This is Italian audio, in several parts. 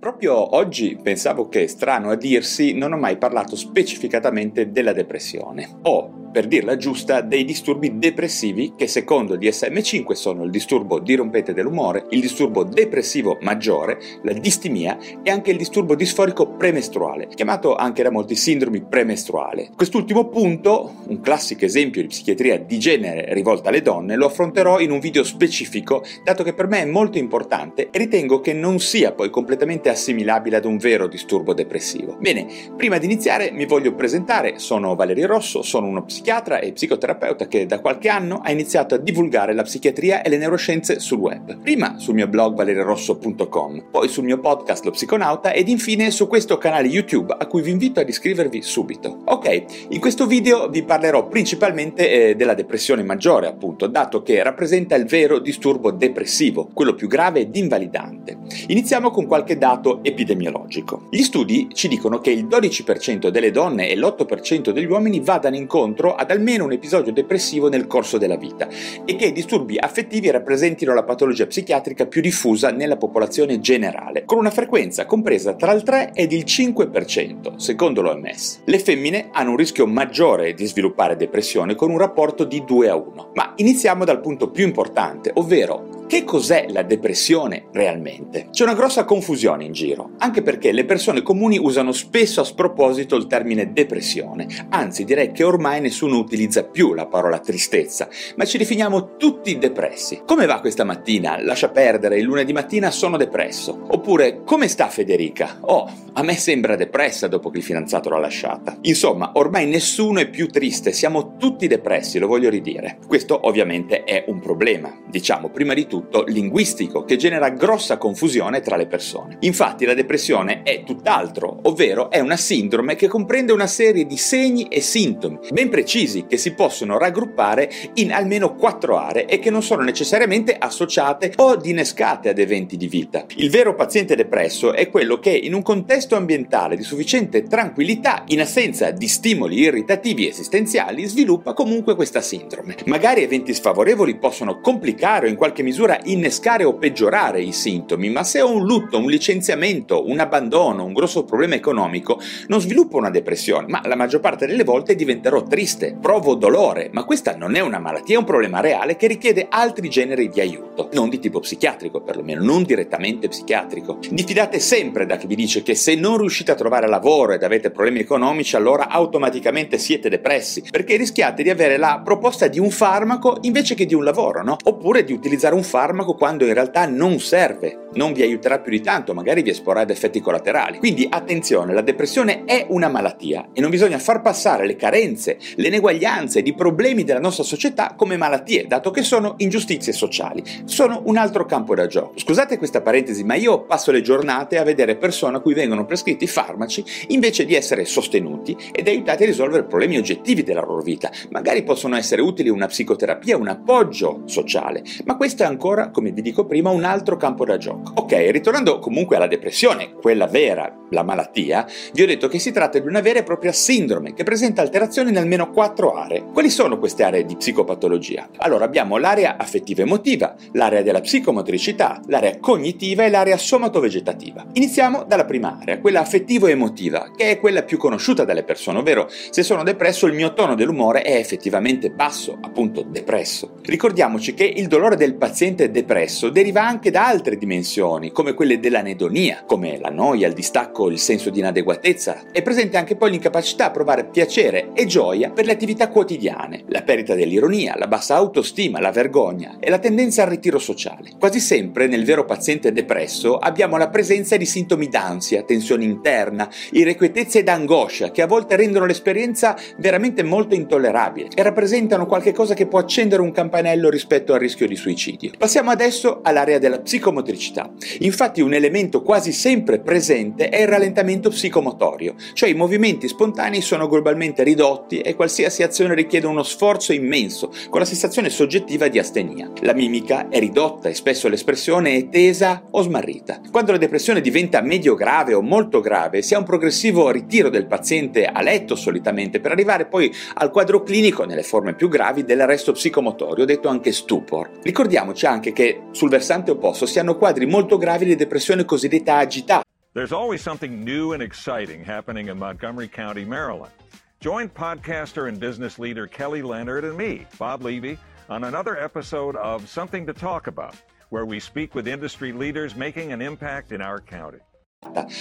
Proprio oggi pensavo che, strano a dirsi, non ho mai parlato specificatamente della depressione. O, per dirla giusta, dei disturbi depressivi che secondo il DSM5 sono il disturbo dirompente dell'umore, il disturbo depressivo maggiore, la distimia e anche il disturbo disforico premestruale, chiamato anche da molti sindromi premestruale. Quest'ultimo punto, un classico esempio di psichiatria di genere rivolta alle donne, lo affronterò in un video specifico, dato che per me è molto importante e ritengo che non sia poi completamente assimilabile ad un vero disturbo depressivo. Bene, prima di iniziare mi voglio presentare, sono Valerio Rosso, sono uno psichiatra e psicoterapeuta che da qualche anno ha iniziato a divulgare la psichiatria e le neuroscienze sul web. Prima sul mio blog valeriorosso.com, poi sul mio podcast Lo Psiconauta ed infine su questo canale YouTube a cui vi invito ad iscrivervi subito. Ok, in questo video vi parlerò principalmente eh, della depressione maggiore, appunto, dato che rappresenta il vero disturbo depressivo, quello più grave ed invalidante. Iniziamo con qualche dato epidemiologico. Gli studi ci dicono che il 12% delle donne e l'8% degli uomini vadano incontro ad almeno un episodio depressivo nel corso della vita e che i disturbi affettivi rappresentino la patologia psichiatrica più diffusa nella popolazione generale, con una frequenza compresa tra il 3 ed il 5%, secondo l'OMS. Le femmine hanno un rischio maggiore di sviluppare depressione con un rapporto di 2 a 1. Ma iniziamo dal punto più importante, ovvero che cos'è la depressione realmente? C'è una grossa confusione in giro, anche perché le persone comuni usano spesso a sproposito il termine depressione, anzi direi che ormai nessuno utilizza più la parola tristezza, ma ci definiamo tutti depressi. Come va questa mattina? Lascia perdere, il lunedì mattina sono depresso. Oppure, come sta Federica? Oh, a me sembra depressa dopo che il fidanzato l'ha lasciata. Insomma, ormai nessuno è più triste, siamo tutti depressi, lo voglio ridire. Questo ovviamente è un problema, diciamo prima di tutto soprattutto linguistico, che genera grossa confusione tra le persone. Infatti la depressione è tutt'altro, ovvero è una sindrome che comprende una serie di segni e sintomi ben precisi che si possono raggruppare in almeno quattro aree e che non sono necessariamente associate o dinescate ad eventi di vita. Il vero paziente depresso è quello che in un contesto ambientale di sufficiente tranquillità, in assenza di stimoli irritativi esistenziali, sviluppa comunque questa sindrome. Magari eventi sfavorevoli possono complicare o in qualche misura addirittura innescare o peggiorare i sintomi, ma se ho un lutto, un licenziamento, un abbandono, un grosso problema economico, non sviluppo una depressione, ma la maggior parte delle volte diventerò triste, provo dolore, ma questa non è una malattia, è un problema reale che richiede altri generi di aiuto, non di tipo psichiatrico perlomeno, non direttamente psichiatrico. Diffidate sempre da chi vi dice che se non riuscite a trovare lavoro ed avete problemi economici, allora automaticamente siete depressi, perché rischiate di avere la proposta di un farmaco invece che di un lavoro, no? Oppure di utilizzare un farmaco farmaco quando in realtà non serve, non vi aiuterà più di tanto, magari vi esporrà ad effetti collaterali. Quindi attenzione, la depressione è una malattia e non bisogna far passare le carenze, le ineguaglianze, i problemi della nostra società come malattie, dato che sono ingiustizie sociali. Sono un altro campo da gioco. Scusate questa parentesi, ma io passo le giornate a vedere persone a cui vengono prescritti farmaci invece di essere sostenuti ed aiutati a risolvere problemi oggettivi della loro vita. Magari possono essere utili una psicoterapia, un appoggio sociale, ma questo è ancora ancora, come vi dico prima, un altro campo da gioco. Ok, ritornando comunque alla depressione, quella vera, la malattia, vi ho detto che si tratta di una vera e propria sindrome che presenta alterazioni in almeno quattro aree. Quali sono queste aree di psicopatologia? Allora abbiamo l'area affettiva emotiva, l'area della psicomotricità, l'area cognitiva e l'area somatovegetativa. Iniziamo dalla prima area, quella affettivo-emotiva, che è quella più conosciuta dalle persone, ovvero se sono depresso il mio tono dell'umore è effettivamente basso, appunto depresso. Ricordiamoci che il dolore del paziente paziente depresso deriva anche da altre dimensioni, come quelle dell'anedonia, come la noia, il distacco il senso di inadeguatezza. È presente anche poi l'incapacità a provare piacere e gioia per le attività quotidiane, la perdita dell'ironia, la bassa autostima, la vergogna e la tendenza al ritiro sociale. Quasi sempre nel vero paziente depresso abbiamo la presenza di sintomi d'ansia, tensione interna, irrequietezza ed angoscia che a volte rendono l'esperienza veramente molto intollerabile e rappresentano qualcosa che può accendere un campanello rispetto al rischio di suicidio. Passiamo adesso all'area della psicomotricità. Infatti un elemento quasi sempre presente è il rallentamento psicomotorio, cioè i movimenti spontanei sono globalmente ridotti e qualsiasi azione richiede uno sforzo immenso, con la sensazione soggettiva di astenia. La mimica è ridotta e spesso l'espressione è tesa o smarrita. Quando la depressione diventa medio grave o molto grave, si ha un progressivo ritiro del paziente a letto solitamente per arrivare poi al quadro clinico nelle forme più gravi dell'arresto psicomotorio, detto anche stupor. Ricordiamoci anche che sul versante opposto si hanno quadri molto gravi di depressione cosiddetta agitata. There's always something new and exciting happening in Montgomery County, Maryland. Join podcaster and business leader Kelly Leonard and me, Bob Levy, on another episode of Something to Talk About, where we speak with industry leaders making an impact in our county.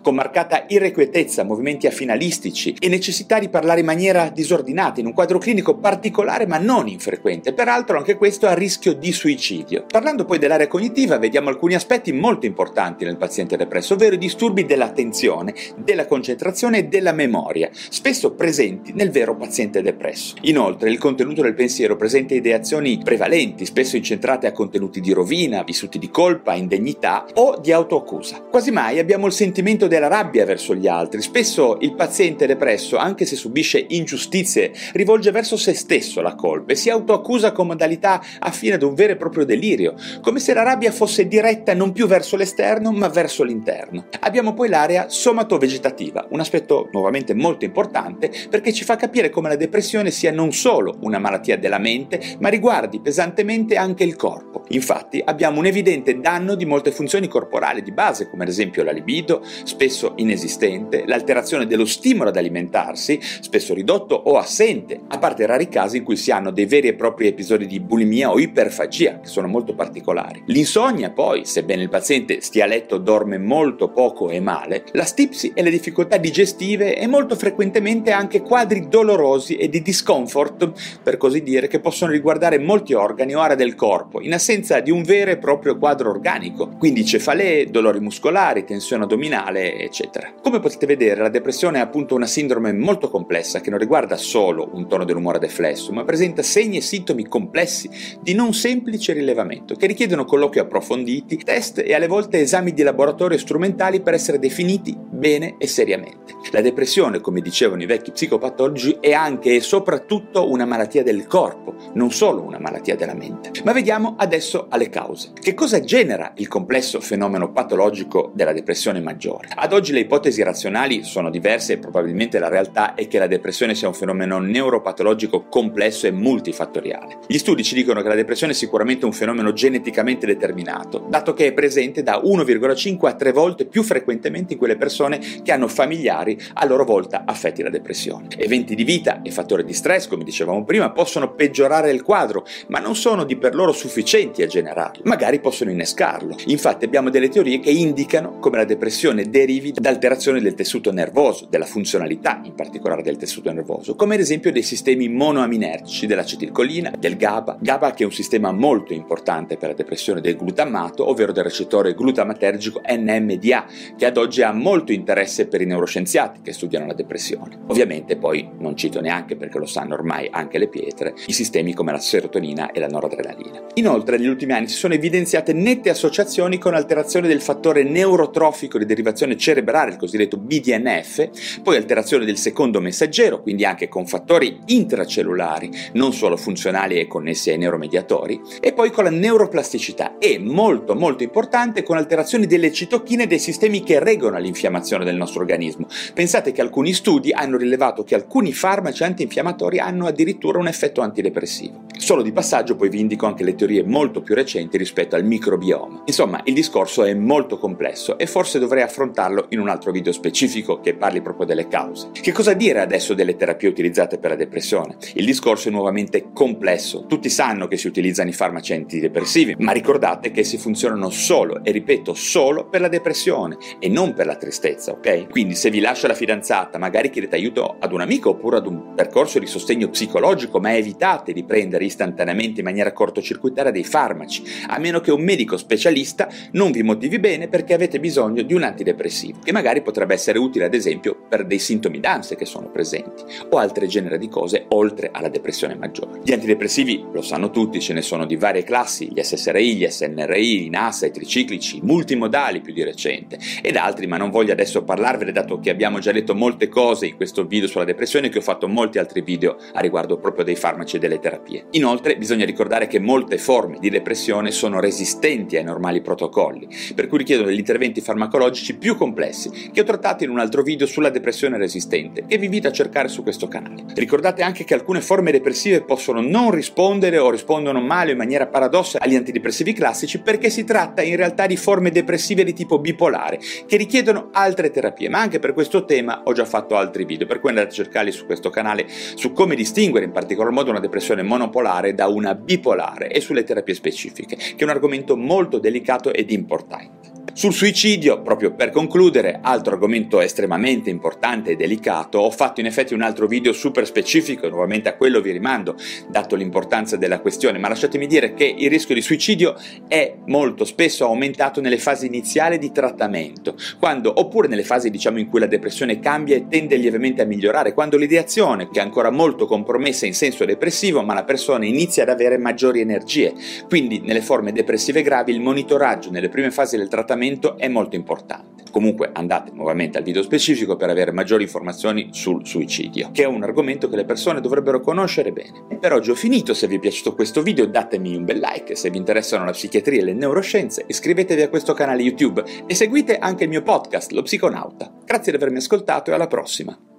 Con marcata irrequietezza, movimenti affinalistici e necessità di parlare in maniera disordinata in un quadro clinico particolare ma non infrequente, peraltro anche questo a rischio di suicidio. Parlando poi dell'area cognitiva vediamo alcuni aspetti molto importanti nel paziente depresso, ovvero i disturbi dell'attenzione, della concentrazione e della memoria, spesso presenti nel vero paziente depresso. Inoltre il contenuto del pensiero presenta ideazioni prevalenti, spesso incentrate a contenuti di rovina, vissuti di colpa, indegnità o di autoaccusa. Quasi mai abbiamo il sentimento della rabbia verso gli altri. Spesso il paziente depresso, anche se subisce ingiustizie, rivolge verso se stesso la colpa e si autoaccusa con modalità affine ad un vero e proprio delirio, come se la rabbia fosse diretta non più verso l'esterno ma verso l'interno. Abbiamo poi l'area somatovegetativa, un aspetto nuovamente molto importante perché ci fa capire come la depressione sia non solo una malattia della mente, ma riguardi pesantemente anche il corpo. Infatti abbiamo un evidente danno di molte funzioni corporali di base, come ad esempio la libido, approfondito, spesso inesistente, l'alterazione dello stimolo ad alimentarsi, spesso ridotto o assente, a parte rari casi in cui si hanno dei veri e propri episodi di bulimia o iperfagia, che sono molto particolari. L'insonnia poi, sebbene il paziente stia a letto dorme molto poco e male, la stipsi e le difficoltà digestive e molto frequentemente anche quadri dolorosi e di discomfort, per così dire, che possono riguardare molti organi o aree del corpo, in assenza di un vero e proprio quadro organico, quindi cefalee, dolori muscolari, tensione addominale, eccetera. Come potete vedere, la depressione è appunto una sindrome molto complessa che non riguarda solo un tono dell'umore deflesso, ma presenta segni e sintomi complessi di non semplice rilevamento che richiedono colloqui approfonditi, test e alle volte esami di laboratorio strumentali per essere definiti bene e seriamente. La depressione, come dicevano i vecchi psicopatologi, è anche e soprattutto una malattia del corpo, non solo una malattia della mente. Ma vediamo adesso alle cause. Che cosa genera il complesso fenomeno patologico della depressione maggiore. Ad oggi le ipotesi razionali sono diverse e probabilmente la realtà è che la depressione sia un fenomeno neuropatologico complesso e multifattoriale. Gli studi ci dicono che la depressione è sicuramente un fenomeno geneticamente determinato, dato che è presente da 1,5 a 3 volte più frequentemente in quelle persone che hanno familiari a loro volta affetti da depressione. Eventi di vita e fattori di stress, come dicevamo prima, possono peggiorare il quadro, ma non sono di per loro sufficienti a generarlo, magari possono innescarlo. Infatti abbiamo delle teorie che indicano come la depressione depressione derivi da alterazioni del tessuto nervoso, della funzionalità in particolare del tessuto nervoso, come ad esempio dei sistemi monoaminergici dell'acetilcolina, del GABA, GABA che è un sistema molto importante per la depressione del glutammato, ovvero del recettore glutamatergico NMDA, che ad oggi ha molto interesse per i neuroscienziati che studiano la depressione. Ovviamente poi non cito neanche perché lo sanno ormai anche le pietre, i sistemi come la serotonina e la noradrenalina. Inoltre negli ultimi anni si sono evidenziate nette associazioni con alterazioni del fattore neurotrofico di derivazione cerebrale, il cosiddetto BDNF, poi alterazione del secondo messaggero, quindi anche con fattori intracellulari, non solo funzionali e connessi ai neuromediatori, e poi con la neuroplasticità e, molto molto importante, con alterazioni delle citochine dei sistemi che regolano l'infiammazione del nostro organismo. Pensate che alcuni studi hanno rilevato che alcuni farmaci antinfiammatori hanno addirittura un effetto antidepressivo. Solo di passaggio poi vi indico anche le teorie molto più recenti rispetto al microbioma. Insomma, il discorso è molto complesso e forse dovrei affrontarlo in un altro video specifico che parli proprio delle cause. Che cosa dire adesso delle terapie utilizzate per la depressione? Il discorso è nuovamente complesso. Tutti sanno che si utilizzano i farmaci antidepressivi, ma ricordate che essi funzionano solo, e ripeto, solo per la depressione e non per la tristezza, ok? Quindi se vi lascia la fidanzata, magari chiedete aiuto ad un amico oppure ad un percorso di sostegno psicologico, ma evitate di prendere istantaneamente in maniera cortocircuitaria dei farmaci, a meno che un medico specialista non vi motivi bene perché avete bisogno di un antidepressivo, che magari potrebbe essere utile ad esempio per dei sintomi d'ansia che sono presenti, o altre genere di cose oltre alla depressione maggiore. Gli antidepressivi, lo sanno tutti, ce ne sono di varie classi, gli SSRI, gli SNRI, i NASA, i triciclici, i multimodali più di recente, ed altri, ma non voglio adesso parlarvene dato che abbiamo già detto molte cose in questo video sulla depressione che ho fatto molti altri video a riguardo proprio dei farmaci e delle terapie. Inoltre bisogna ricordare che molte forme di depressione sono resistenti ai normali protocolli, per cui richiedono degli interventi farmacologici più complessi, che ho trattato in un altro video sulla depressione resistente, che vi invito a cercare su questo canale. Ricordate anche che alcune forme depressive possono non rispondere o rispondono male o in maniera paradossale agli antidepressivi classici perché si tratta in realtà di forme depressive di tipo bipolare, che richiedono altre terapie, ma anche per questo tema ho già fatto altri video, per cui andate a cercarli su questo canale su come distinguere in particolar modo una depressione monopolare da una bipolare e sulle terapie specifiche, che è un argomento molto delicato ed importante. Sul suicidio, proprio per concludere, altro argomento estremamente importante e delicato, ho fatto in effetti un altro video super specifico, nuovamente a quello vi rimando, dato l'importanza della questione, ma lasciatemi dire che il rischio di suicidio è molto spesso aumentato nelle fasi iniziali di trattamento, quando, oppure nelle fasi diciamo in cui la depressione cambia e tende lievemente a migliorare, quando l'ideazione, che è ancora molto compromessa in senso depressivo, ma la persona inizia ad avere maggiori energie. Quindi nelle forme depressive gravi il monitoraggio nelle prime fasi del trattamento è molto importante. Comunque andate nuovamente al video specifico per avere maggiori informazioni sul suicidio, che è un argomento che le persone dovrebbero conoscere bene. Per oggi ho finito, se vi è piaciuto questo video datemi un bel like, se vi interessano la psichiatria e le neuroscienze iscrivetevi a questo canale YouTube e seguite anche il mio podcast, Lo Psiconauta. Grazie di avermi ascoltato e alla prossima!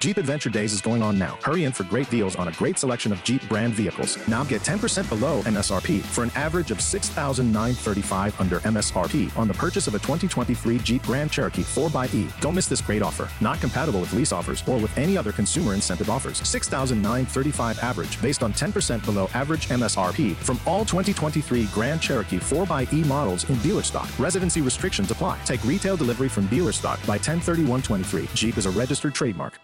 Jeep Adventure Days is going on now. Hurry in for great deals on a great selection of Jeep brand vehicles. Now get 10% below MSRP for an average of 6,935 under MSRP on the purchase of a 2023 Jeep Grand Cherokee 4xE. Don't miss this great offer. Not compatible with lease offers or with any other consumer incentive offers. 6,935 average based on 10% below average MSRP from all 2023 Grand Cherokee 4xE models in dealer stock. Residency restrictions apply. Take retail delivery from dealer stock by 103123. Jeep is a registered trademark.